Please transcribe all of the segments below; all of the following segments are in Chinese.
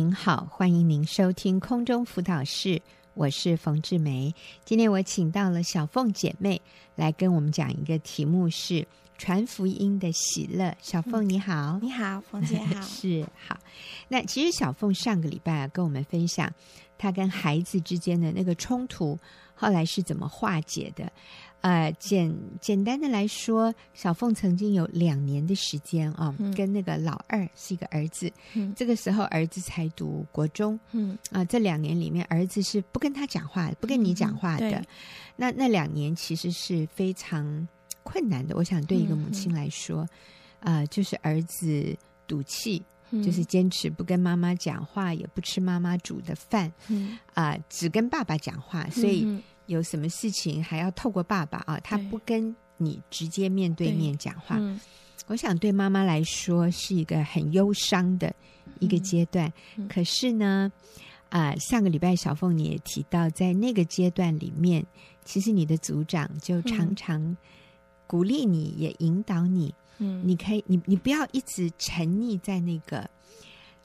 您好，欢迎您收听空中辅导室，我是冯志梅。今天我请到了小凤姐妹来跟我们讲一个题目是传福音的喜乐。小凤你好，你好，冯姐好，是好。那其实小凤上个礼拜啊，跟我们分享她跟孩子之间的那个冲突，后来是怎么化解的。呃，简简单的来说，小凤曾经有两年的时间啊，嗯、跟那个老二是一个儿子，嗯、这个时候儿子才读国中，嗯。啊、呃，这两年里面儿子是不跟他讲话，不跟你讲话的。嗯、那那两年其实是非常困难的，我想对一个母亲来说，啊、就是儿子赌气，嗯、就是坚持不跟妈妈讲话，也不吃妈妈煮的饭，嗯。啊、呃，只跟爸爸讲话，所以。嗯有什么事情还要透过爸爸啊？他不跟你直接面对面讲话，嗯、我想对妈妈来说是一个很忧伤的一个阶段。可是呢，啊、呃，上个礼拜小凤你也提到，在那个阶段里面，其实你的组长就常常鼓励你，也引导你。嗯，你可以，你你不要一直沉溺在那个。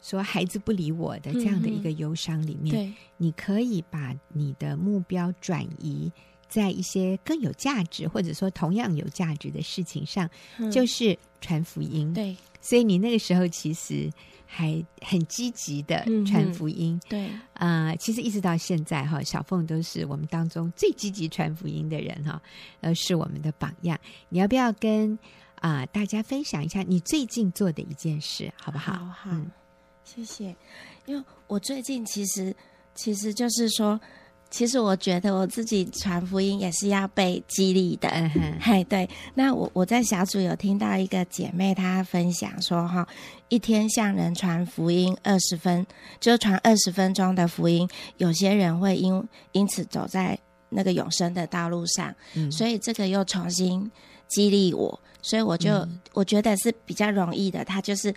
说孩子不理我的这样的一个忧伤里面，嗯、你可以把你的目标转移在一些更有价值，或者说同样有价值的事情上，嗯、就是传福音。对，所以你那个时候其实还很积极的传福音。嗯、对，啊、呃，其实一直到现在哈，小凤都是我们当中最积极传福音的人哈，呃，是我们的榜样。你要不要跟啊、呃、大家分享一下你最近做的一件事，好不好？好。好嗯谢谢，因为我最近其实其实就是说，其实我觉得我自己传福音也是要被激励的。嗯哼，嘿，对。那我我在小组有听到一个姐妹她分享说，哈，一天向人传福音二十分，就传二十分钟的福音，有些人会因因此走在那个永生的道路上。嗯，所以这个又重新激励我，所以我就、嗯、我觉得是比较容易的，他就是。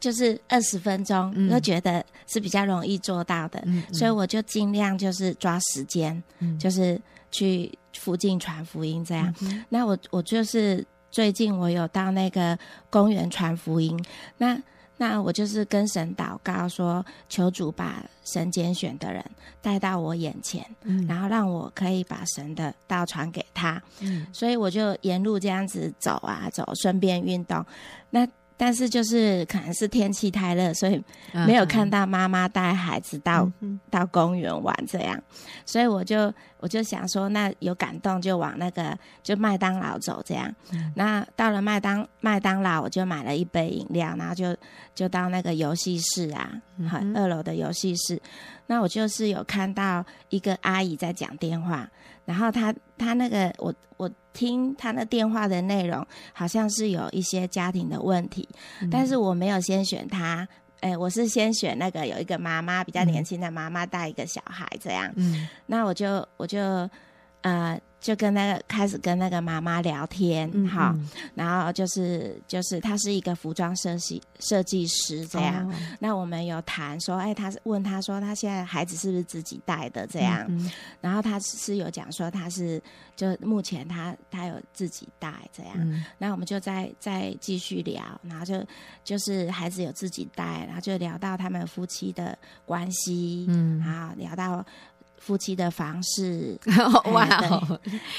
就是二十分钟，我觉得是比较容易做到的，嗯、所以我就尽量就是抓时间，嗯、就是去附近传福音这样。嗯、那我我就是最近我有到那个公园传福音，那那我就是跟神祷告说，求主把神拣选的人带到我眼前，嗯、然后让我可以把神的道传给他。嗯、所以我就沿路这样子走啊走，顺便运动。那但是就是可能是天气太热，所以没有看到妈妈带孩子到、uh. 到公园玩这样，所以我就我就想说，那有感动就往那个就麦当劳走这样。Uh. 那到了麦当麦当劳，我就买了一杯饮料，然后就就到那个游戏室啊，好、uh. 二楼的游戏室。那我就是有看到一个阿姨在讲电话。然后她她那个我我听她那电话的内容，好像是有一些家庭的问题，嗯、但是我没有先选他，哎，我是先选那个有一个妈妈比较年轻的妈妈带一个小孩这样，嗯，那我就我就呃。就跟那个开始跟那个妈妈聊天，好、嗯，然后就是就是她是一个服装设计设计师这样，哦、那我们有谈说，哎，他是问她说她现在孩子是不是自己带的这样，然后她是有讲说她是就目前她她有自己带这样，嗯、那我们就再再继续聊，然后就就是孩子有自己带，然后就聊到他们夫妻的关系，嗯，然后聊到。夫妻的房事，哇，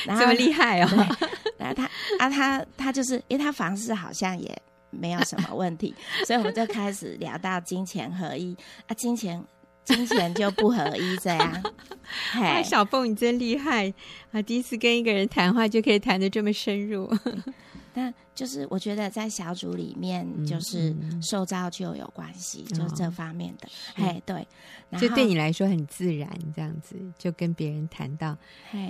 这么厉害哦！然后他啊，他他就是，因为他房事好像也没有什么 问题，所以我们就开始聊到金钱合一啊，金钱金钱就不合一这样。哎，小凤你真厉害啊！第一次跟一个人谈话就可以谈的这么深入。那就是我觉得在小组里面，就是受造就有关系，嗯、就是这方面的。哎、哦，对，就对你来说很自然，这样子就跟别人谈到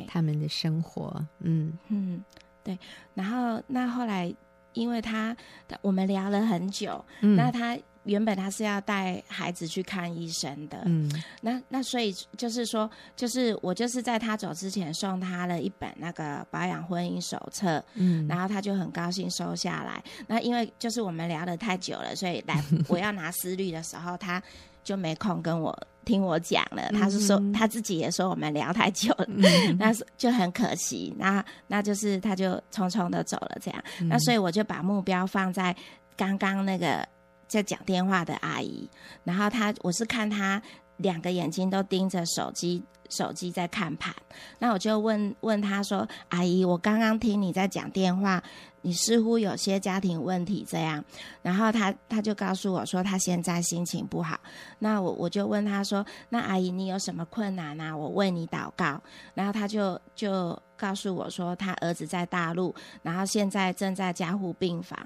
他们的生活。嗯嗯，对。然后那后来，因为他我们聊了很久，嗯、那他。原本他是要带孩子去看医生的，嗯，那那所以就是说，就是我就是在他走之前送他了一本那个保养婚姻手册，嗯，然后他就很高兴收下来。那因为就是我们聊的太久了，所以来 我要拿思虑的时候，他就没空跟我听我讲了。他是说他自己也说我们聊太久了，嗯，那就很可惜。那那就是他就匆匆的走了，这样。那所以我就把目标放在刚刚那个。在讲电话的阿姨，然后她我是看她两个眼睛都盯着手机。手机在看盘，那我就问问她说：“阿姨，我刚刚听你在讲电话，你似乎有些家庭问题这样。”然后他他就告诉我说他现在心情不好。那我我就问他说：“那阿姨，你有什么困难啊？我为你祷告。”然后他就就。告诉我说，他儿子在大陆，然后现在正在加护病房，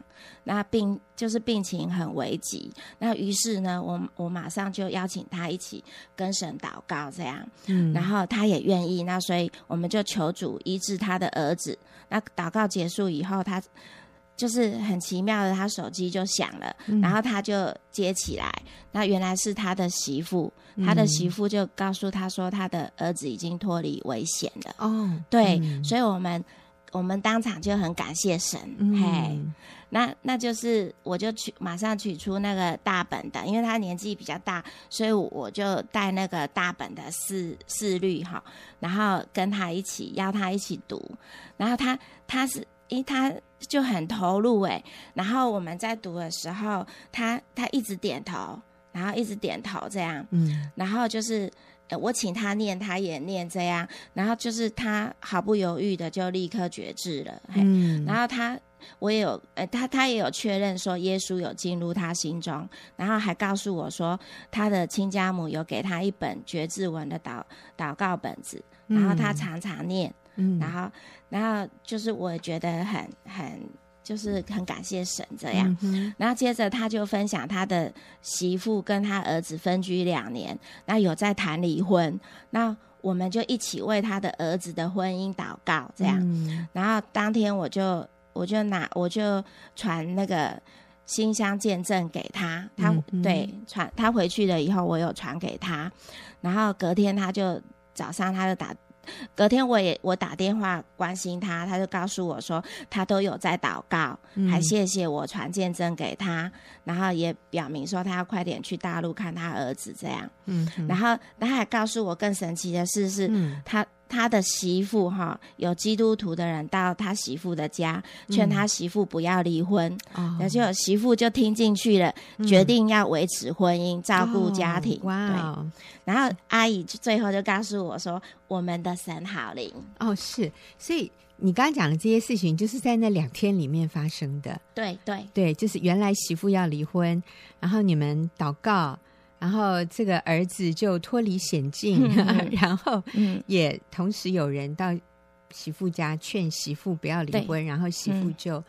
那病就是病情很危急。那于是呢，我我马上就邀请他一起跟神祷告，这样，嗯，然后他也愿意。那所以我们就求主医治他的儿子。那祷告结束以后，他。就是很奇妙的，他手机就响了，嗯，然后他就接起来，那原来是他的媳妇，嗯，他的媳妇就告诉他说，他的儿子已经脱离危险了。哦，对，嗯，所以我们我们当场就很感谢神，嗯，嘿，那那就是我就取马上取出那个大本的，因为他年纪比较大，所以我就带那个大本的四四律哈，然后跟他一起邀他一起读，然后他他是。因为他就很投入哎，然后我们在读的时候，他他一直点头，然后一直点头这样，嗯，然后就是我请他念，他也念这样，然后就是他毫不犹豫的就立刻觉知了，嗯，然后他我也有，呃，他他也有确认说耶稣有进入他心中，然后还告诉我说他的亲家母有给他一本觉知文的祷祷告本子，然后他常常念。嗯，然后，然后就是我觉得很很就是很感谢神这样，嗯，然后接着他就分享他的媳妇跟他儿子分居两年，那有在谈离婚，那我们就一起为他的儿子的婚姻祷告这样，嗯，然后当天我就我就拿我就传那个新乡见证给他，他，嗯，对传他回去了以后，我有传给他，然后隔天他就早上他就打。隔天我也我打电话关心他，他就告诉我说他都有在祷告，嗯、还谢谢我传见证给他，然后也表明说他要快点去大陆看他儿子这样。嗯，然后他还告诉我更神奇的事是，嗯、他。他的媳妇哈，有基督徒的人到他媳妇的家，劝他媳妇不要离婚，然后就媳妇就听进去了，决定要维持婚姻，照顾家庭。哇！哦，然后阿姨最后就告诉我说：“我们的神好灵。”哦，是，所以你刚刚讲的这些事情，就是在那两天里面发生的。对对对，就是原来媳妇要离婚，然后你们祷告。然后这个儿子就脱离险境，嗯、然后也同时有人到媳妇家劝媳妇不要离婚，然后媳妇就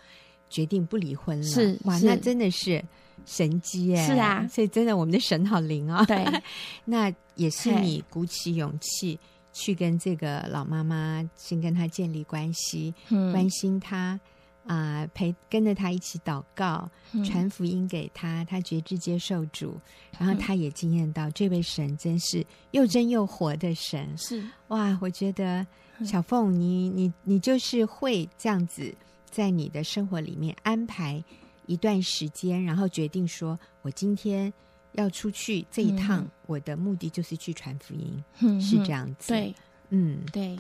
决定不离婚了。是哇，那真的是神迹哎！是啊，所以真的我们的神好灵啊、哦！对，那也是你鼓起勇气去跟这个老妈妈先跟她建立关系，嗯、关心她。啊、呃，陪跟着他一起祷告，传福音给他，他觉知接受主，然后他也惊艳到这位神真是又真又活的神。是。哇，我觉得小凤，你你你就是会这样子在你的生活里面安排一段时间，然后决定说，我今天要出去这一趟，我的目的就是去传福音，嗯、是这样子。对，嗯，对，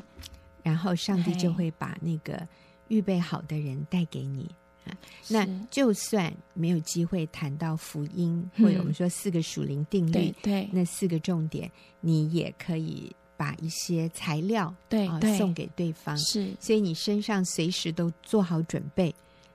然后上帝就会把那个。预备好的人带给你。啊，那就算没有机会谈到福音，或者我们说四个属灵定律，对，对，那四个重点，你也可以把一些材料对，啊，送给对方。是，所以你身上随时都做好准备，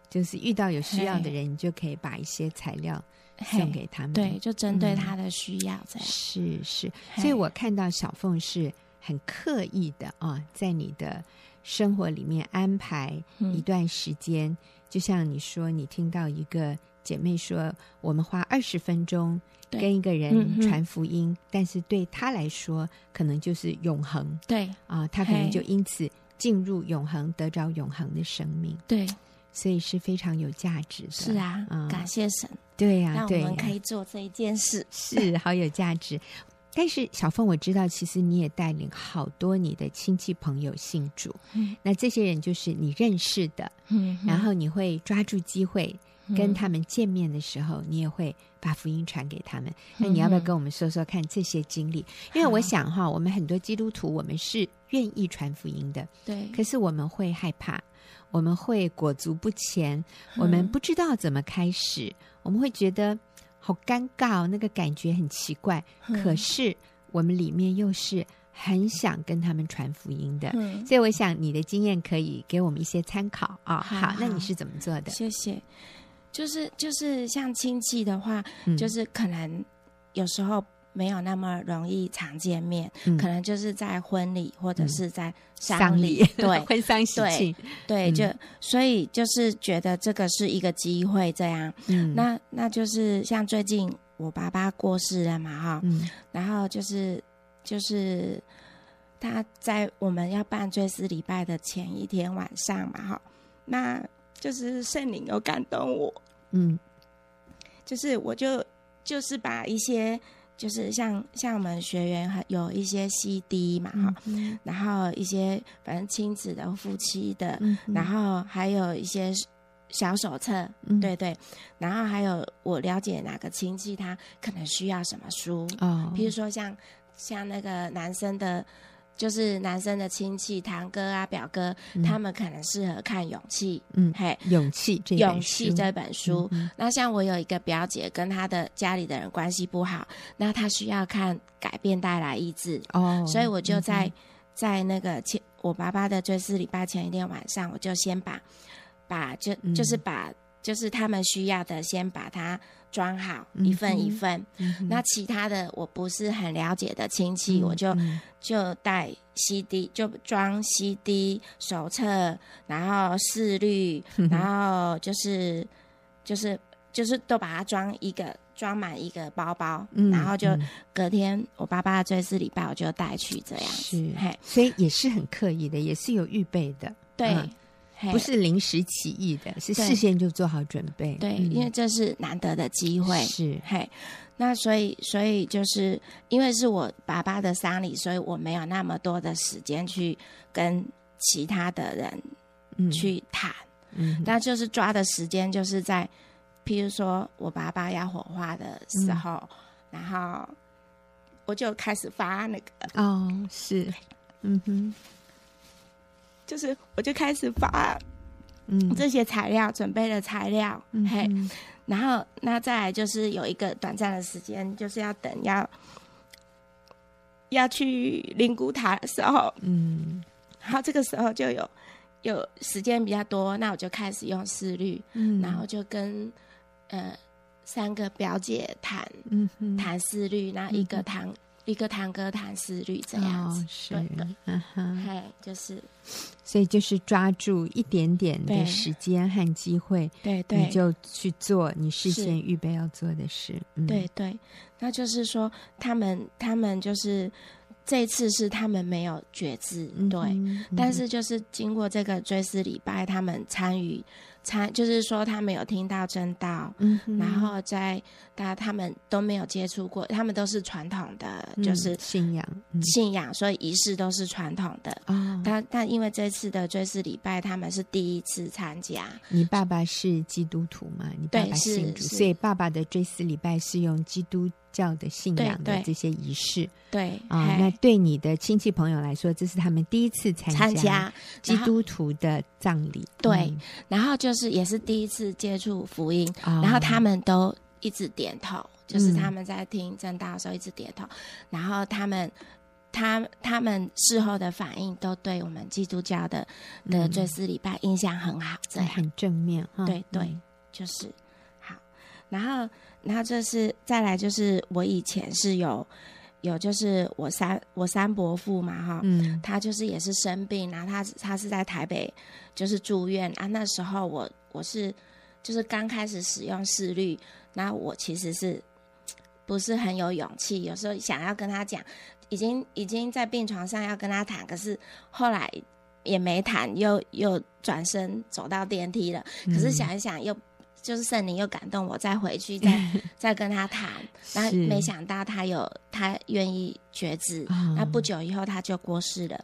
就是遇到有需要的人，你就可以把一些材料送给他们。对，就针对他的需要这样。嗯，是。是，所以我看到小凤是很刻意的啊，在你的。生活里面安排一段时间，嗯，就像你说，你听到一个姐妹说，我们花二十分钟跟一个人传福音，嗯，但是对她来说，可能就是永恒。对啊，她可能就因此进入永恒，得着永恒的生命。对，所以是非常有价值的。是啊，嗯，感谢神。对呀，啊，对，我们可以做这一件事，是好有价值。但是小凤，我知道，其实你也带领好多你的亲戚朋友信主，嗯，那这些人就是你认识的，嗯，然后你会抓住机会跟他们见面的时候，嗯，你也会把福音传给他们。那你要不要跟我们说说看这些经历？嗯，因为我想哈，我们很多基督徒，我们是愿意传福音的，对，可是我们会害怕，我们会裹足不前，我们不知道怎么开始，我们会觉得。好尴尬哦，那个感觉很奇怪。嗯、可是我们里面又是很想跟他们传福音的，嗯、所以我想你的经验可以给我们一些参考啊。哦、好，好，那你是怎么做的？谢谢。就是就是像亲戚的话，嗯、就是可能有时候。没有那么容易常见面，嗯、可能就是在婚礼或者是在丧礼，嗯、对，婚丧喜庆，对，对，就、嗯、所以就是觉得这个是一个机会，这样，嗯，那那就是像最近我爸爸过世了嘛，哈，嗯，然后就是就是他在我们要办追思礼拜的前一天晚上嘛，哈，那就是圣灵有感动我，嗯，就是我就就是把一些。就是像像我们学员还有一些 CD 嘛哈，然后一些反正亲子的、夫妻的，然后还有一些小手册，嗯、对对，然后还有我了解哪个亲戚他可能需要什么书，哦，比如说像像那个男生的。就是男生的亲戚堂哥啊表哥，嗯、他们可能适合看勇气，嗯，嘿，勇气这勇气这本书。那像我有一个表姐，跟她的家里的人关系不好，那她需要看改变带来意志。哦，所以我就在、嗯、在那个前我爸爸的追思礼拜前一天晚上，我就先把把就、嗯、就是把就是他们需要的先把它。装好一份一份，那其他的我不是很了解的亲戚，嗯、我就就带 CD，就装 CD 手册，然后四律，嗯、然后就是就是就是都把它装一个装满一个包包，嗯、然后就隔天我爸爸的追思礼拜我就带去这样子，是嘿所以也是很刻意的，也是有预备的，对。嗯不是临时起意的，是事先就做好准备。对，嗯、因为这是难得的机会。是，嘿，那所以，所以就是因为是我爸爸的丧礼，所以我没有那么多的时间去跟其他的人去谈。嗯，那就是抓的时间，就是在譬如说我爸爸要火化的时候，嗯、然后我就开始发那个。哦，是，嗯哼。就是，我就开始发，嗯，这些材料，嗯、准备的材料，嗯、嘿，然后那再来就是有一个短暂的时间，就是要等要要去灵谷塔的时候，嗯，然后这个时候就有有时间比较多，那我就开始用思虑，嗯，然后就跟呃三个表姐谈，嗯哼，谈思虑，那一个谈。嗯一个堂哥谈思虑这样子，哦、是，对的嗯哼，嘿，就是，所以就是抓住一点点的时间和机会，对。对，你就去做你事先预备要做的事，嗯、对对，那就是说，他们他们就是这次是他们没有觉知，对，但是就是经过这个追思礼拜，他们参与。参就是说，他没有听到真道，嗯、然后在大家他们都没有接触过，他们都是传统的，就是、嗯、信仰，嗯、信仰，所以仪式都是传统的。哦、但但因为这次的追思礼拜，他们是第一次参加。你爸爸是基督徒吗？你爸爸信主，所以爸爸的追思礼拜是用基督教的信仰的这些仪式，对啊，呃、那对你的亲戚朋友来说，这是他们第一次参加基督徒的葬礼，对，嗯、然后就是也是第一次接触福音，哦、然后他们都一直点头，就是他们在听正道的时候一直点头，嗯、然后他们他他们事后的反应都对我们基督教的的追思礼拜印象很好，这样。很正面，对对，就是好，然后。然后这是再来就是我以前是有有就是我三我三伯父嘛哈，嗯，他就是也是生病，然后他他是在台北就是住院啊。那时候我我是就是刚开始使用思虑，那我其实是不是很有勇气，有时候想要跟他讲，已经已经在病床上要跟他谈，可是后来也没谈，又又转身走到电梯了，可是想一想又。就是圣灵又感动我，再回去再 再跟他谈，然后没想到他有他愿意决志，那不久以后他就过世了。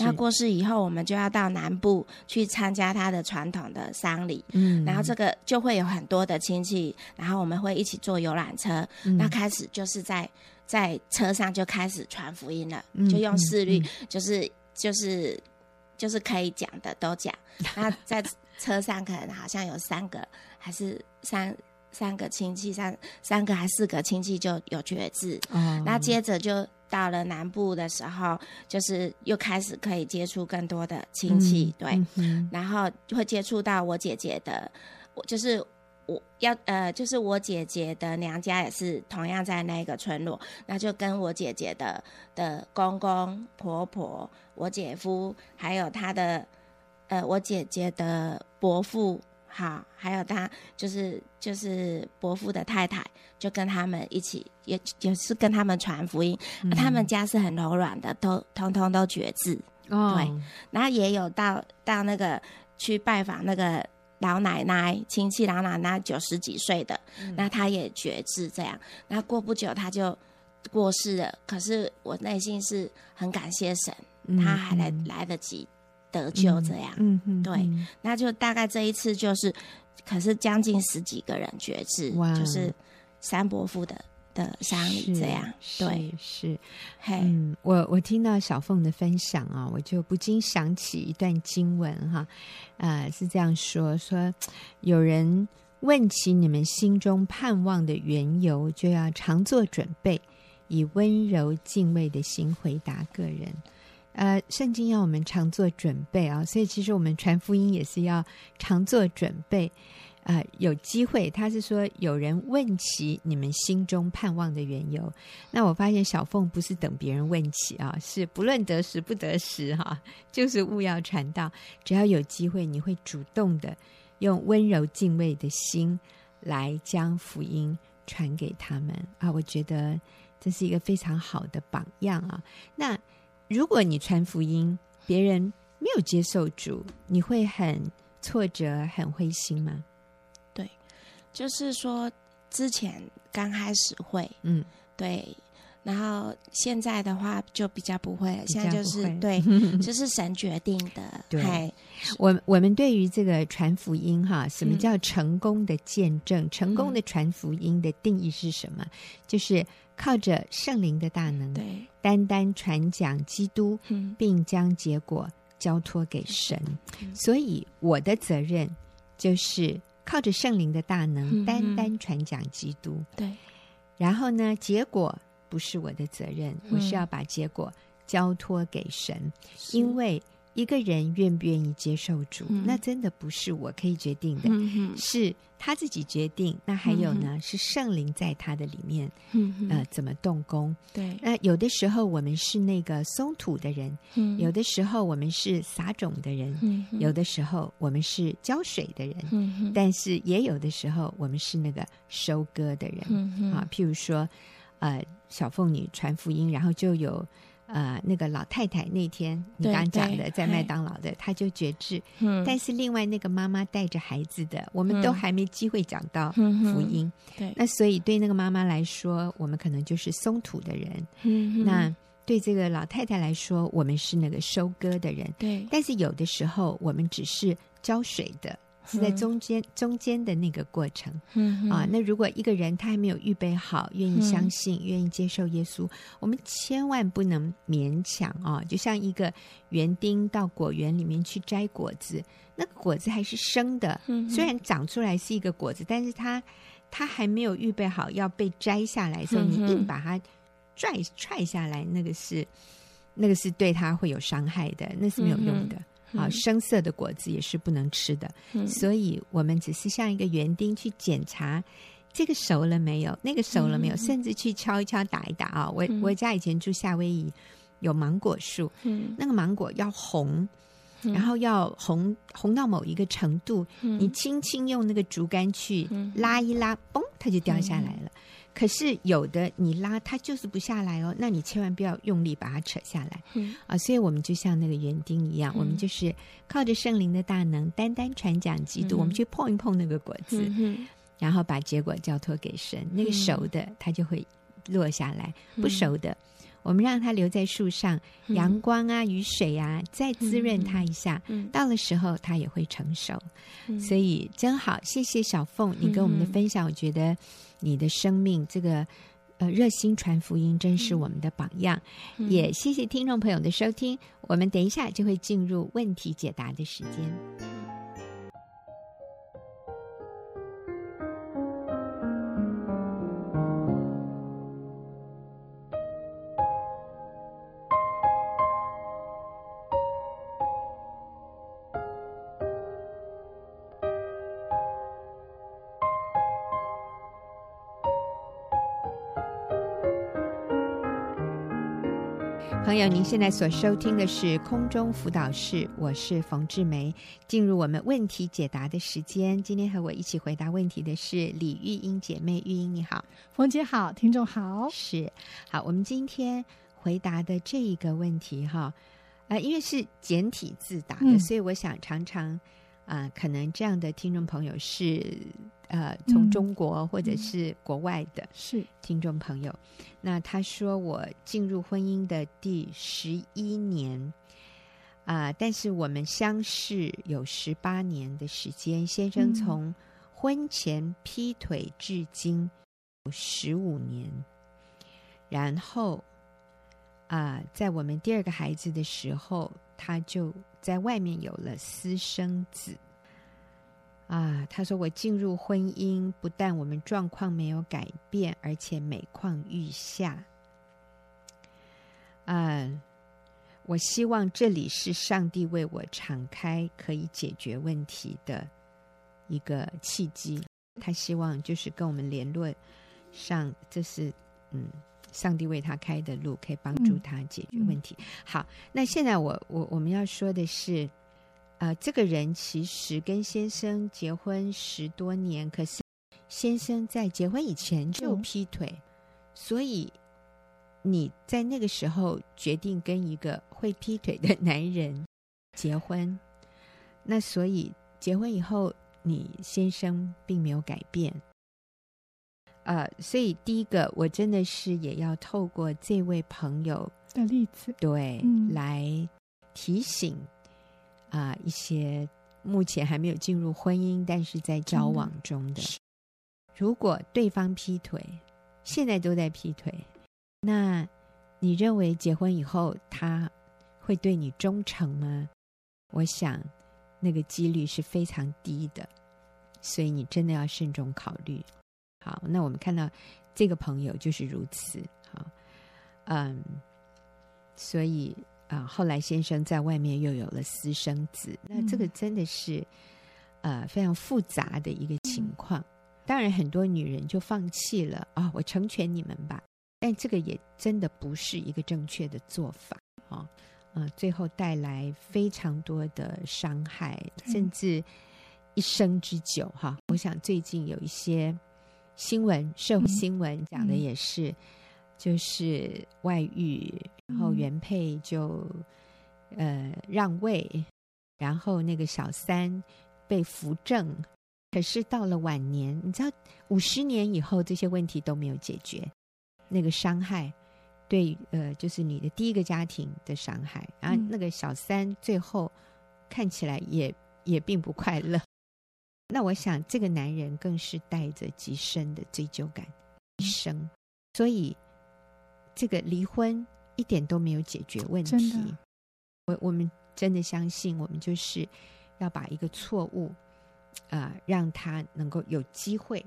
他过世以后，我们就要到南部去参加他的传统的丧礼。嗯，然后这个就会有很多的亲戚，然后我们会一起坐游览车，那开始就是在在车上就开始传福音了，就用思虑，就是就是就是可以讲的都讲。那在车上可能好像有三个。还是三三个亲戚，三三个还四个亲戚就有决志。嗯，那接着就到了南部的时候，就是又开始可以接触更多的亲戚，嗯、对，嗯、然后会接触到我姐姐的，我就是。我要呃，就是我姐姐的娘家也是同样在那个村落，那就跟我姐姐的的公公婆婆、我姐夫，还有她的呃，我姐姐的伯父，好，还有他就是就是伯父的太太，就跟他们一起，也也是跟他们传福音。嗯、他们家是很柔软的，都通通都觉志。哦，对，然后也有到到那个去拜访那个。老奶奶亲戚，老奶奶九十几岁的，嗯、那她也觉志这样。那过不久她就过世了。可是我内心是很感谢神，嗯、她还来来得及得救这样。嗯嗯，对。嗯、那就大概这一次就是，可是将近十几个人觉知，哇就是三伯父的。的丧礼这样，对，是，嘿嗯，我我听到小凤的分享啊，我就不禁想起一段经文哈，呃，是这样说：说有人问起你们心中盼望的缘由，就要常做准备，以温柔敬畏的心回答个人。呃，圣经要我们常做准备啊，所以其实我们传福音也是要常做准备。啊、有机会，他是说有人问起你们心中盼望的缘由。那我发现小凤不是等别人问起啊，是不论得时不得时哈、就是务要传道。只要有机会，你会主动的用温柔敬畏的心来将福音传给他们啊。我觉得这是一个非常好的榜样啊。那如果你传福音，别人没有接受主，你会很挫折、很灰心吗？对就是说，之前刚开始会，嗯，对，然后现在的话就比较不会了。现在就是对，这是神决定的。对，我我们对于这个传福音哈，什么叫成功的见证？嗯、成功的传福音的定义是什么？嗯、就是靠着圣灵的大能，对，单单传讲基督，嗯、并将结果交托给神。嗯、所以我的责任就是。靠着圣灵的大能，嗯、单单传讲基督。对，然后呢，结果不是我的责任，嗯、我是要把结果交托给神，因为。一个人愿不愿意接受主，嗯、那真的不是我可以决定的，嗯、是他自己决定。那还有呢，嗯、是圣灵在他的里面，嗯、哼呃，怎么动工？对。那有的时候我们是那个松土的人，嗯、有的时候我们是撒种的人，嗯、有的时候我们是浇水的人，嗯、但是也有的时候我们是那个收割的人。嗯、啊，譬如说，呃，小凤女传福音，然后就有。呃，那个老太太那天你刚刚讲的，在麦当劳的，她就觉志。嗯，但是另外那个妈妈带着孩子的，我们都还没机会讲到福音。对，那所以对那个妈妈来说，我们可能就是松土的人。嗯，那对这个老太太来说，我们是那个收割的人。对，但是有的时候我们只是浇水的。是在中间、嗯、中间的那个过程，嗯，啊，那如果一个人他还没有预备好，愿意相信，愿、嗯、意接受耶稣，我们千万不能勉强啊！就像一个园丁到果园里面去摘果子，那个果子还是生的，嗯，虽然长出来是一个果子，但是它它还没有预备好要被摘下来，所以你硬把它拽踹下来，那个是那个是对他会有伤害的，那是没有用的。嗯啊，生涩的果子也是不能吃的，嗯、所以我们只是像一个园丁去检查这个熟了没有，那个熟了没有，嗯、甚至去敲一敲、打一打啊。我、嗯、我家以前住夏威夷，有芒果树，嗯、那个芒果要红，嗯、然后要红红到某一个程度，嗯、你轻轻用那个竹竿去拉一拉，嘣，它就掉下来了。嗯可是有的你拉它就是不下来哦，那你千万不要用力把它扯下来，嗯。啊，所以我们就像那个园丁一样，嗯、我们就是靠着圣灵的大能，单单传讲基督，嗯、我们去碰一碰那个果子，嗯、然后把结果交托给神，那个熟的它就会落下来，嗯、不熟的。我们让它留在树上，阳光啊、雨水啊，再滋润它一下。嗯、到了时候，它也会成熟。嗯、所以真好，谢谢小凤，你跟我们的分享。嗯、我觉得你的生命这个呃热心传福音，真是我们的榜样。嗯、也谢谢听众朋友的收听。我们等一下就会进入问题解答的时间。朋友，您现在所收听的是空中辅导室，我是冯志梅。进入我们问题解答的时间，今天和我一起回答问题的是李玉英姐妹。玉英你好，冯姐好，听众好，是好。我们今天回答的这一个问题哈，呃，因为是简体字打的，嗯、所以我想常常啊、呃，可能这样的听众朋友是。呃，从中国或者是国外的是。听众朋友，嗯、那他说我进入婚姻的第十一年啊、呃，但是我们相识有十八年的时间，先生从婚前劈腿至今有十五年，然后啊、呃，在我们第二个孩子的时候，他就在外面有了私生子。啊，他说我进入婚姻，不但我们状况没有改变，而且每况愈下。啊，我希望这里是上帝为我敞开可以解决问题的一个契机。他希望就是跟我们联络上，这是嗯，上帝为他开的路，可以帮助他解决问题。嗯、好，那现在我我我们要说的是。啊、呃，这个人其实跟先生结婚十多年，可是先生在结婚以前就劈腿，嗯、所以你在那个时候决定跟一个会劈腿的男人结婚，那所以结婚以后你先生并没有改变。啊、呃，所以第一个我真的是也要透过这位朋友的例子，对，嗯、来提醒。啊，一些目前还没有进入婚姻，但是在交往中的，如果对方劈腿，现在都在劈腿，那你认为结婚以后他会对你忠诚吗？我想那个几率是非常低的，所以你真的要慎重考虑。好，那我们看到这个朋友就是如此。好，嗯，所以。啊，后来先生在外面又有了私生子，那这个真的是，呃，非常复杂的一个情况。当然，很多女人就放弃了啊，我成全你们吧。但这个也真的不是一个正确的做法啊，啊，最后带来非常多的伤害，甚至一生之久哈。我想最近有一些新闻，社会新闻讲的也是。就是外遇，然后原配就、嗯、呃让位，然后那个小三被扶正，可是到了晚年，你知道五十年以后这些问题都没有解决，那个伤害对呃就是你的第一个家庭的伤害，然后那个小三最后看起来也也并不快乐，那我想这个男人更是带着极深的追究感一生，所以。这个离婚一点都没有解决问题。我我们真的相信，我们就是要把一个错误啊、呃，让他能够有机会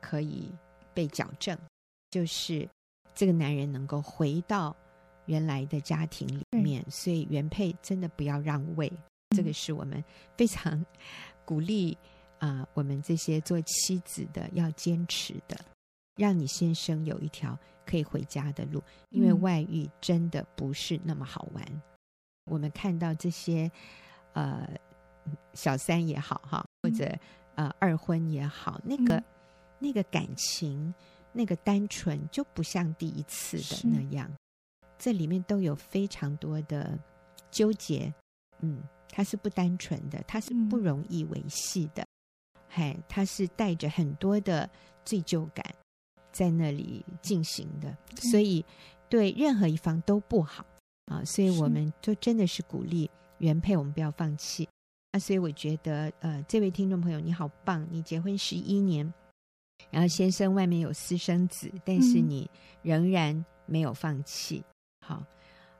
可以被矫正，就是这个男人能够回到原来的家庭里面。所以原配真的不要让位，这个是我们非常 鼓励啊、呃，我们这些做妻子的要坚持的，让你先生有一条。可以回家的路，因为外遇真的不是那么好玩。嗯、我们看到这些，呃，小三也好哈，或者呃二婚也好，那个、嗯、那个感情，那个单纯就不像第一次的那样。这里面都有非常多的纠结，嗯，它是不单纯的，它是不容易维系的，嗨、嗯，它是带着很多的罪疚感。在那里进行的，所以对任何一方都不好啊，所以我们就真的是鼓励原配，我们不要放弃。那所以我觉得，呃，这位听众朋友你好棒，你结婚十一年，然后先生外面有私生子，但是你仍然没有放弃。好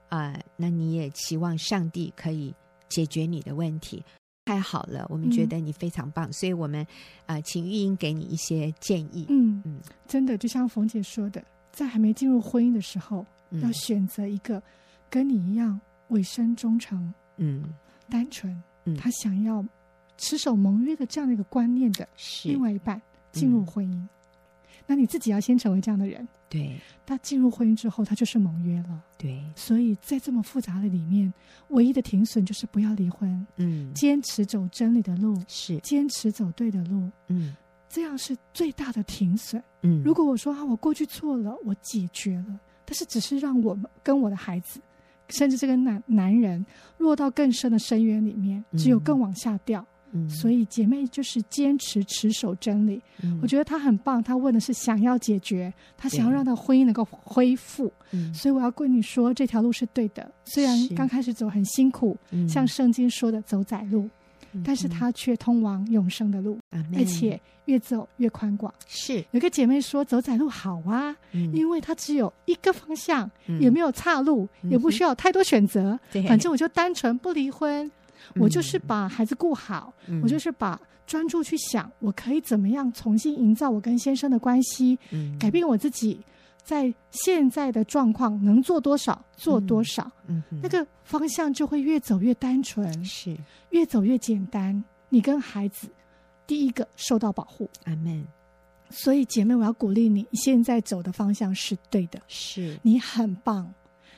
啊，那你也期望上帝可以解决你的问题。太好了，我们觉得你非常棒，嗯、所以我们啊、呃，请玉英给你一些建议。嗯嗯，真的，就像冯姐说的，在还没进入婚姻的时候，嗯、要选择一个跟你一样委身忠诚、嗯，单纯，嗯，他想要持守盟约的这样的一个观念的另外一半进入婚姻。嗯、那你自己要先成为这样的人。对，他进入婚姻之后，他就是盟约了。对，所以在这么复杂的里面，唯一的停损就是不要离婚。嗯，坚持走真理的路，是坚持走对的路。嗯，这样是最大的停损。嗯，如果我说啊，我过去错了，我解决了，但是只是让我们跟我的孩子，甚至这个男男人落到更深的深渊里面，只有更往下掉。嗯嗯，所以姐妹就是坚持持守真理。嗯，我觉得她很棒。她问的是想要解决，她想要让她婚姻能够恢复。嗯，所以我要跟你说，这条路是对的。虽然刚开始走很辛苦，像圣经说的走窄路，嗯，但是她却通往永生的路，嗯，而且越走越宽广。是有个姐妹说走窄路好啊，嗯，因为它只有一个方向，嗯，也没有岔路，嗯，也不需要太多选择。反正我就单纯不离婚。我就是把孩子顾好，嗯，我就是把专注去想，我可以怎么样重新营造我跟先生的关系，嗯，改变我自己，在现在的状况能做多少做多少，嗯，那个方向就会越走越单纯，是。越走越简单。你跟孩子第一个受到保护，阿门。所以姐妹，我要鼓励你，现在走的方向是对的，是。你很棒，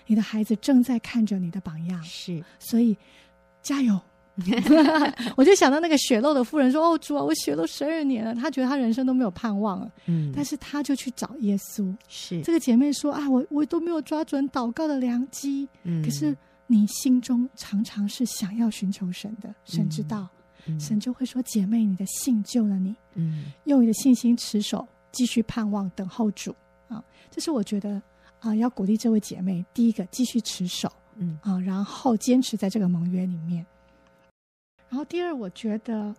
你的孩子正在看着你的榜样，是，所以。加油！我就想到那个血漏的妇人说：“哦，主啊，我血漏十二年了，她觉得她人生都没有盼望了。”嗯，但是她就去找耶稣。是这个姐妹说：“啊，我我都没有抓准祷告的良机。嗯，可是你心中常常是想要寻求神的，神知道，嗯，神就会说：‘姐妹，你的信救了你。’嗯，用你的信心持守，继续盼望，等候主啊。这是我觉得啊，要鼓励这位姐妹，第一个继续持守。”嗯啊，然后坚持在这个盟约里面。然后第二，我觉得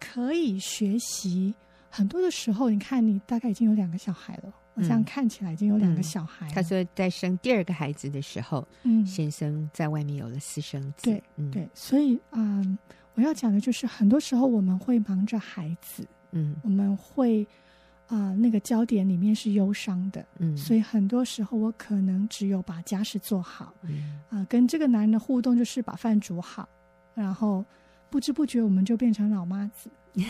可以学习很多的时候，你看你大概已经有两个小孩了，我这样看起来已经有两个小孩了。他说在生第二个孩子的时候，嗯，先生在外面有了私生子。对，嗯、对，所以嗯，我要讲的就是，很多时候我们会忙着孩子，嗯，我们会。啊、呃，那个焦点里面是忧伤的，嗯，所以很多时候我可能只有把家事做好，嗯，啊、呃，跟这个男人的互动就是把饭煮好，然后不知不觉我们就变成老妈子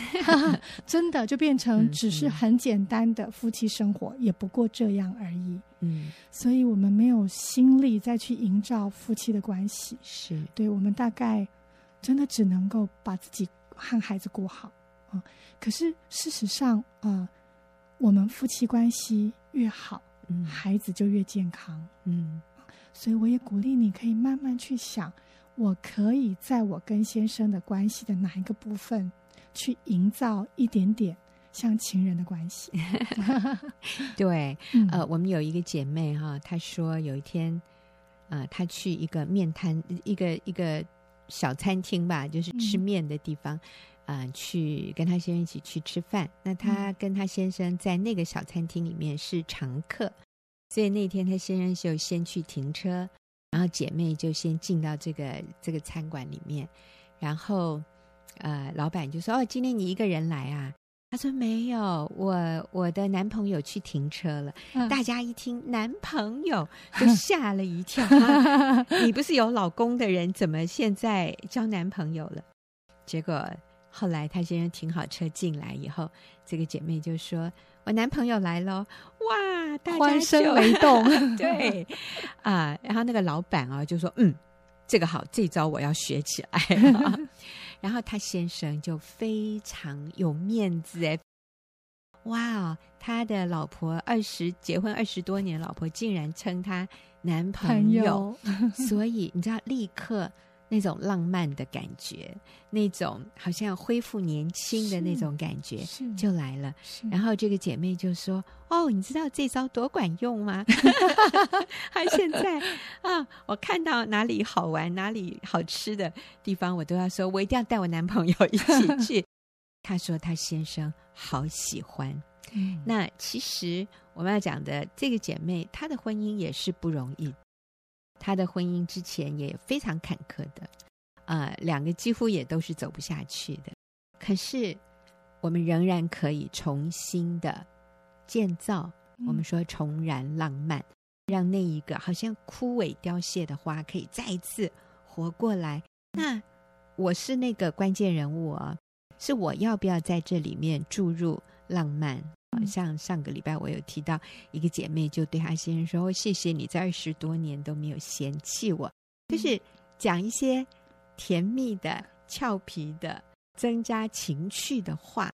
真的就变成只是很简单的夫妻生活，嗯、也不过这样而已，嗯，所以我们没有心力再去营造夫妻的关系，是。对，我们大概真的只能够把自己和孩子过好啊，可是事实上啊。呃我们夫妻关系越好，嗯，孩子就越健康，嗯，所以我也鼓励你可以慢慢去想，我可以在我跟先生的关系的哪一个部分，去营造一点点像情人的关系。对，嗯，呃，我们有一个姐妹哈，她说有一天，呃，她去一个面摊，一个一个小餐厅吧，就是吃面的地方。嗯啊、呃，去跟他先生一起去吃饭。那他跟他先生在那个小餐厅里面是常客，嗯、所以那天他先生就先去停车，然后姐妹就先进到这个这个餐馆里面。然后，呃，老板就说：“哦，今天你一个人来啊？”他说：“没有，我我的男朋友去停车了。嗯”大家一听男朋友 就吓了一跳，啊、你不是有老公的人，怎么现在交男朋友了？结果。后来他先生停好车进来以后，这个姐妹就说：“我男朋友来了，哇！”大家欢声雷动，对啊。然后那个老板啊就说：“嗯，这个好，这招我要学起来。”然后他先生就非常有面子哎，哇！他的老婆二十结婚二十多年，老婆竟然称他男朋友，朋友所以你知道立刻。那种浪漫的感觉，那种好像恢复年轻的那种感觉就来了。然后这个姐妹就说：“哦，你知道这招多管用吗？她现在啊，我看到哪里好玩、哪里好吃的地方，我都要说，我一定要带我男朋友一起 去。”她说她先生好喜欢。嗯，那其实我们要讲的这个姐妹，她的婚姻也是不容易。他的婚姻之前也非常坎坷的，呃，两个几乎也都是走不下去的。可是我们仍然可以重新的建造，我们说重燃浪漫，让那一个好像枯萎凋谢的花可以再一次活过来。那我是那个关键人物啊，是我要不要在这里面注入浪漫？嗯、像上个礼拜我有提到一个姐妹，就对她先生说：“谢谢你在二十多年都没有嫌弃我。”就是讲一些甜蜜的、俏皮的、增加情趣的话，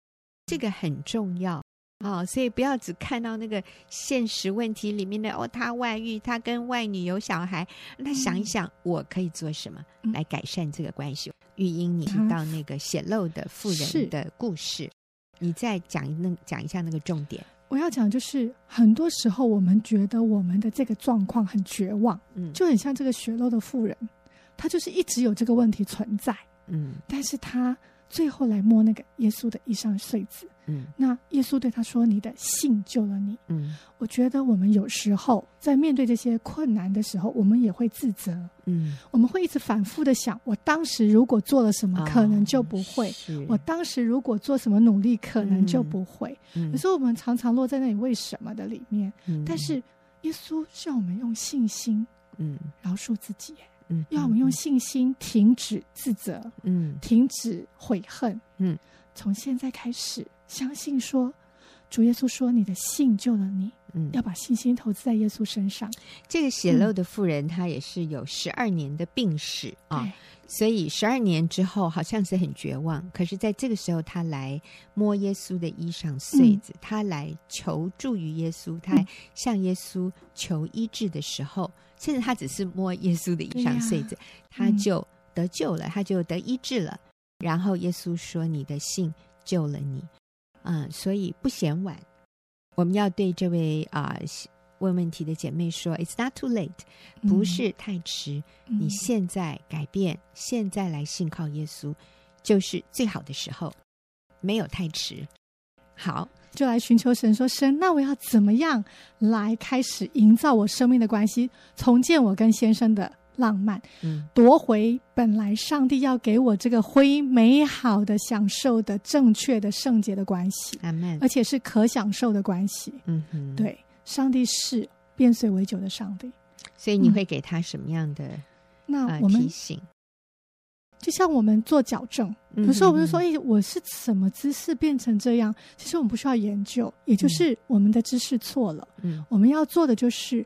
这个很重要。哦，所以不要只看到那个现实问题里面的哦，他外遇，他跟外女有小孩，那想一想，我可以做什么来改善这个关系？玉英，你提到那个显露的妇人的故事，你再讲那讲一下那个重点。我要讲就是，很多时候我们觉得我们的这个状况很绝望，嗯，就很像这个血漏的妇人，她就是一直有这个问题存在，嗯，但是她。最后来摸那个耶稣的衣裳穗子，嗯，那耶稣对他说：“你的信救了你。”嗯，我觉得我们有时候在面对这些困难的时候，我们也会自责，嗯，我们会一直反复的想：我当时如果做了什么，可能就不会；哦、我当时如果做什么努力，可能就不会。嗯、可是我们常常落在那里为什么的里面，嗯、但是耶稣需要我们用信心，嗯，饶恕自己。嗯，要我们用信心停止自责，嗯，停止悔恨，嗯，从现在开始相信说，主耶稣说你的信救了你，嗯，要把信心投资在耶稣身上。这个血漏的妇人，她也是有十二年的病史啊，所以十二年之后好像是很绝望，可是在这个时候，她来摸耶稣的衣裳穗子，她来求助于耶稣，她向耶稣求医治的时候。甚至他只是摸耶稣的衣裳穗子，他就得救了，他就得医治了。然后耶稣说：“你的信救了你。”嗯，所以不嫌晚。我们要对这位啊、呃、问问题的姐妹说：“It's not too late，不是太迟。你现在改变，现在来信靠耶稣，就是最好的时候，没有太迟。”好。就来寻求神，说神，那我要怎么样来开始营造我生命的关系，重建我跟先生的浪漫，嗯，夺回本来上帝要给我这个婚姻美好的、享受的、正确的、圣洁的关系，而且是可享受的关系，嗯哼，对，上帝是变碎为酒的上帝，所以你会给他什么样的、嗯、那我们、呃、提醒？就像我们做矫正，有时候我们就说：“哎，我是什么姿势变成这样？”其实我们不需要研究，也就是我们的姿势错了。嗯，我们要做的就是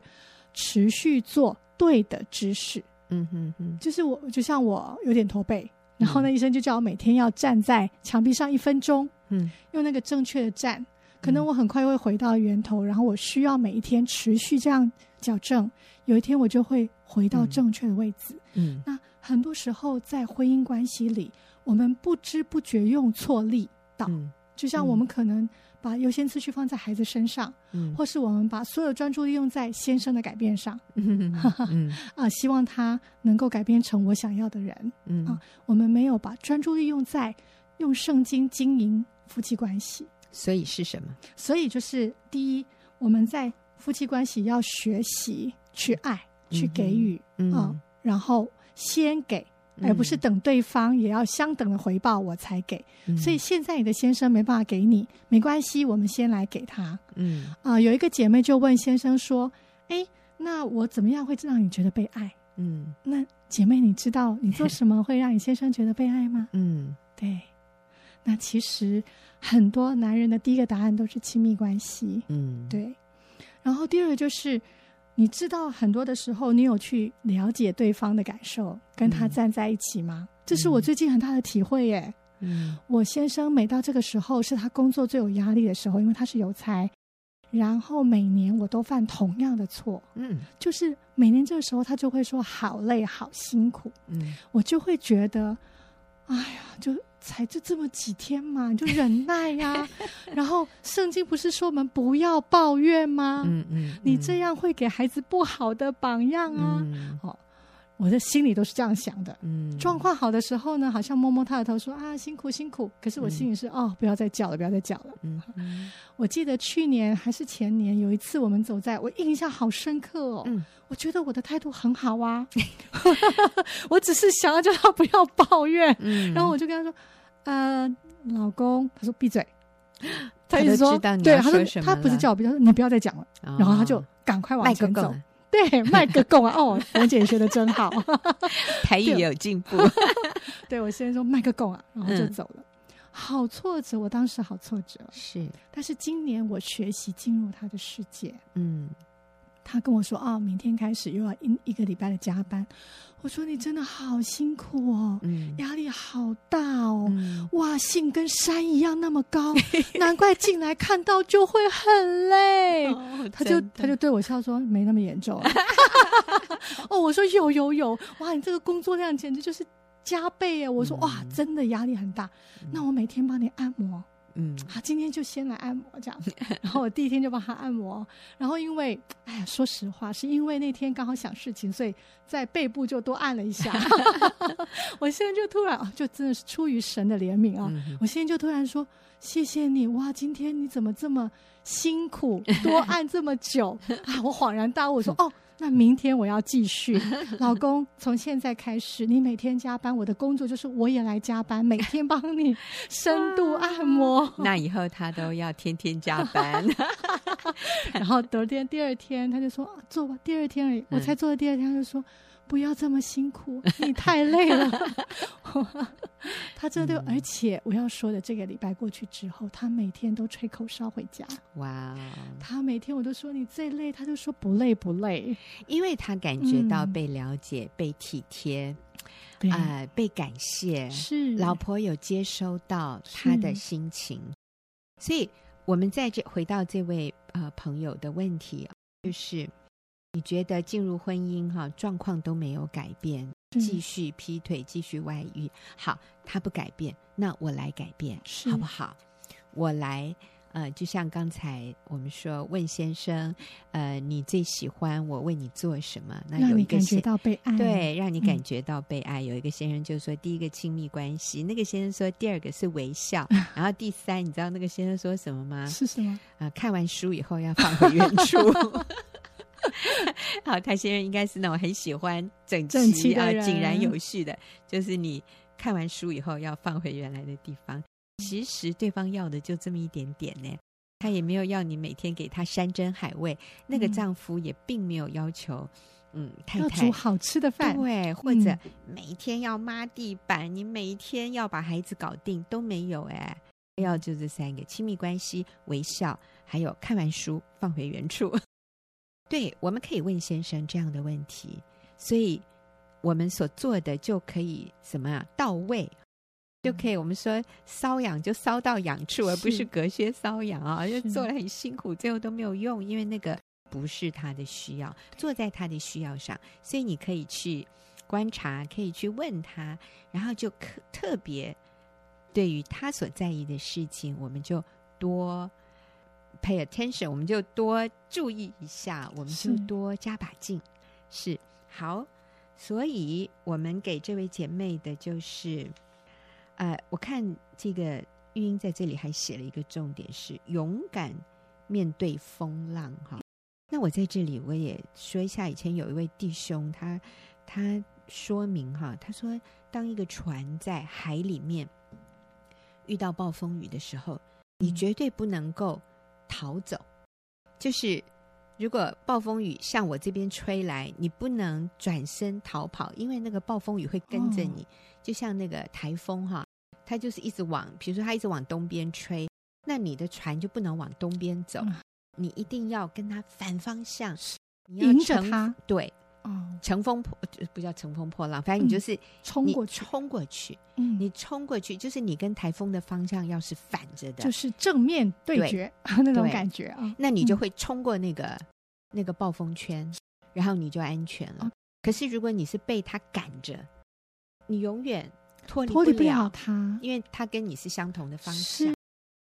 持续做对的知识。嗯哼哼，就是我，就像我有点驼背，然后呢，医生就叫我每天要站在墙壁上一分钟。嗯，用那个正确的站，可能我很快会回到源头，然后我需要每一天持续这样矫正，有一天我就会回到正确的位置。嗯，那。很多时候，在婚姻关系里，我们不知不觉用错力道，嗯、就像我们可能把优先次序放在孩子身上，嗯、或是我们把所有专注力用在先生的改变上，嗯嗯、啊，希望他能够改变成我想要的人，嗯、啊，我们没有把专注力用在用圣经经营夫妻关系。所以是什么？所以就是第一，我们在夫妻关系要学习去爱，去给予，嗯、啊，然后。先给，而不是等对方也要相等的回报我才给。嗯、所以现在你的先生没办法给你，没关系，我们先来给他。嗯啊、呃，有一个姐妹就问先生说：“哎，那我怎么样会让你觉得被爱？”嗯，那姐妹你知道你做什么会让你先生觉得被爱吗？嗯，对。那其实很多男人的第一个答案都是亲密关系。嗯，对。然后第二个就是。你知道很多的时候，你有去了解对方的感受，跟他站在一起吗？嗯、这是我最近很大的体会耶。嗯，我先生每到这个时候是他工作最有压力的时候，因为他是邮差，然后每年我都犯同样的错。嗯，就是每年这个时候他就会说好累好辛苦。嗯，我就会觉得，哎呀，就。才就这么几天嘛，你就忍耐呀、啊。然后圣经不是说我们不要抱怨吗？嗯嗯，嗯你这样会给孩子不好的榜样啊。嗯、哦，我的心里都是这样想的。嗯，状况好的时候呢，好像摸摸他的头说啊辛苦辛苦。可是我心里是、嗯、哦，不要再叫了，不要再叫了。嗯，嗯我记得去年还是前年有一次，我们走在我印象好深刻哦。嗯。我觉得我的态度很好啊，我只是想要叫他不要抱怨，嗯、然后我就跟他说：“呃，老公，他说闭嘴。”他一直说：“对，他说他不是叫我，他说你不要再讲了。哦”然后他就赶快往前走。对，卖个贡啊！哦，我姐学的真好，台语也有进步。对，我先说卖个贡啊，然后就走了。嗯、好挫折，我当时好挫折。是，但是今年我学习进入他的世界。嗯，他跟我说：“啊、哦，明天开始又要一一个礼拜的加班。”我说：“你真的好辛苦哦，嗯，压力好大哦，嗯、哇，信跟山一样那么高，难怪进来看到就会很累。哦”他就他就对我笑说：“没那么严重。”哦，我说有有有，哇，你这个工作量简直就是。加倍耶！我说哇，真的压力很大。嗯、那我每天帮你按摩，嗯，好，今天就先来按摩这样子。然后我第一天就帮他按摩。然后因为，哎呀，说实话，是因为那天刚好想事情，所以在背部就多按了一下。我现在就突然啊，就真的是出于神的怜悯啊！嗯、我现在就突然说谢谢你哇，今天你怎么这么辛苦，多按这么久啊！我恍然大悟，我说哦。那明天我要继续，老公，从现在开始，你每天加班，我的工作就是我也来加班，每天帮你深度按摩。那以后他都要天天加班，然后昨天第二天他就说做吧，第二天而已，我才做的第二天他就说。不要这么辛苦，你太累了。他这对，而且我要说的，这个礼拜过去之后，他每天都吹口哨回家。哇！他每天我都说你最累，他就说不累不累，因为他感觉到被了解、嗯、被体贴，啊、呃，被感谢。是老婆有接收到他的心情，所以我们在这回到这位呃朋友的问题，就是。你觉得进入婚姻哈状况都没有改变，继续劈腿，继续外遇。好，他不改变，那我来改变，好不好？我来，呃，就像刚才我们说，问先生，呃，你最喜欢我为你做什么？那有一个感觉到被爱，对，让你感觉到被爱。嗯、有一个先生就说，第一个亲密关系，那个先生说，第二个是微笑，然后第三，你知道那个先生说什么吗？是什么？啊、呃，看完书以后要放回原处。好，他先生应该是那种很喜欢整齐啊、井然有序的。就是你看完书以后要放回原来的地方。其实对方要的就这么一点点呢，他也没有要你每天给他山珍海味。那个丈夫也并没有要求，嗯，太太煮好吃的饭，对，或者每天要抹地板，你每天要把孩子搞定都没有哎。要就这三个：亲密关系、微笑，还有看完书放回原处。对，我们可以问先生这样的问题，所以我们所做的就可以什么啊到位，就可以我们说瘙痒就搔到痒处，而不是隔靴搔痒啊，就做了很辛苦，最后都没有用，因为那个不是他的需要，做在他的需要上，所以你可以去观察，可以去问他，然后就特特别对于他所在意的事情，我们就多。Pay attention，我们就多注意一下，我们就多加把劲。是，是好，所以我们给这位姐妹的就是，呃，我看这个玉英在这里还写了一个重点是勇敢面对风浪哈。那我在这里我也说一下，以前有一位弟兄，他他说明哈，他说当一个船在海里面遇到暴风雨的时候，你绝对不能够。逃走，就是如果暴风雨向我这边吹来，你不能转身逃跑，因为那个暴风雨会跟着你，哦、就像那个台风哈，它就是一直往，比如说它一直往东边吹，那你的船就不能往东边走，嗯、你一定要跟它反方向，你要迎着它，对。哦，乘风破不叫乘风破浪，反正你就是冲过去，冲过去。嗯，你冲过去，就是你跟台风的方向要是反着的，就是正面对决对。那种感觉啊。那你就会冲过那个、嗯、那个暴风圈，然后你就安全了。哦、可是如果你是被他赶着，你永远脱离不了，脱离不了他，因为他跟你是相同的方向。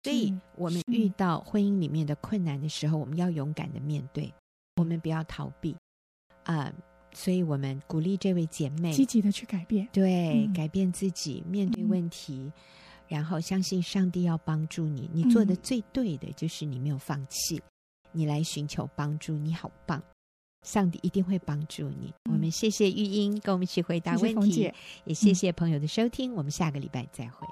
所以我们遇到婚姻里面的困难的时候，我们要勇敢的面对，我们不要逃避。啊、呃，所以我们鼓励这位姐妹积极的去改变，对，嗯、改变自己，面对问题，嗯、然后相信上帝要帮助你。你做的最对的就是你没有放弃，嗯、你来寻求帮助，你好棒，上帝一定会帮助你。嗯、我们谢谢玉英跟我们一起回答问题，谢谢也谢谢朋友的收听，嗯、我们下个礼拜再会。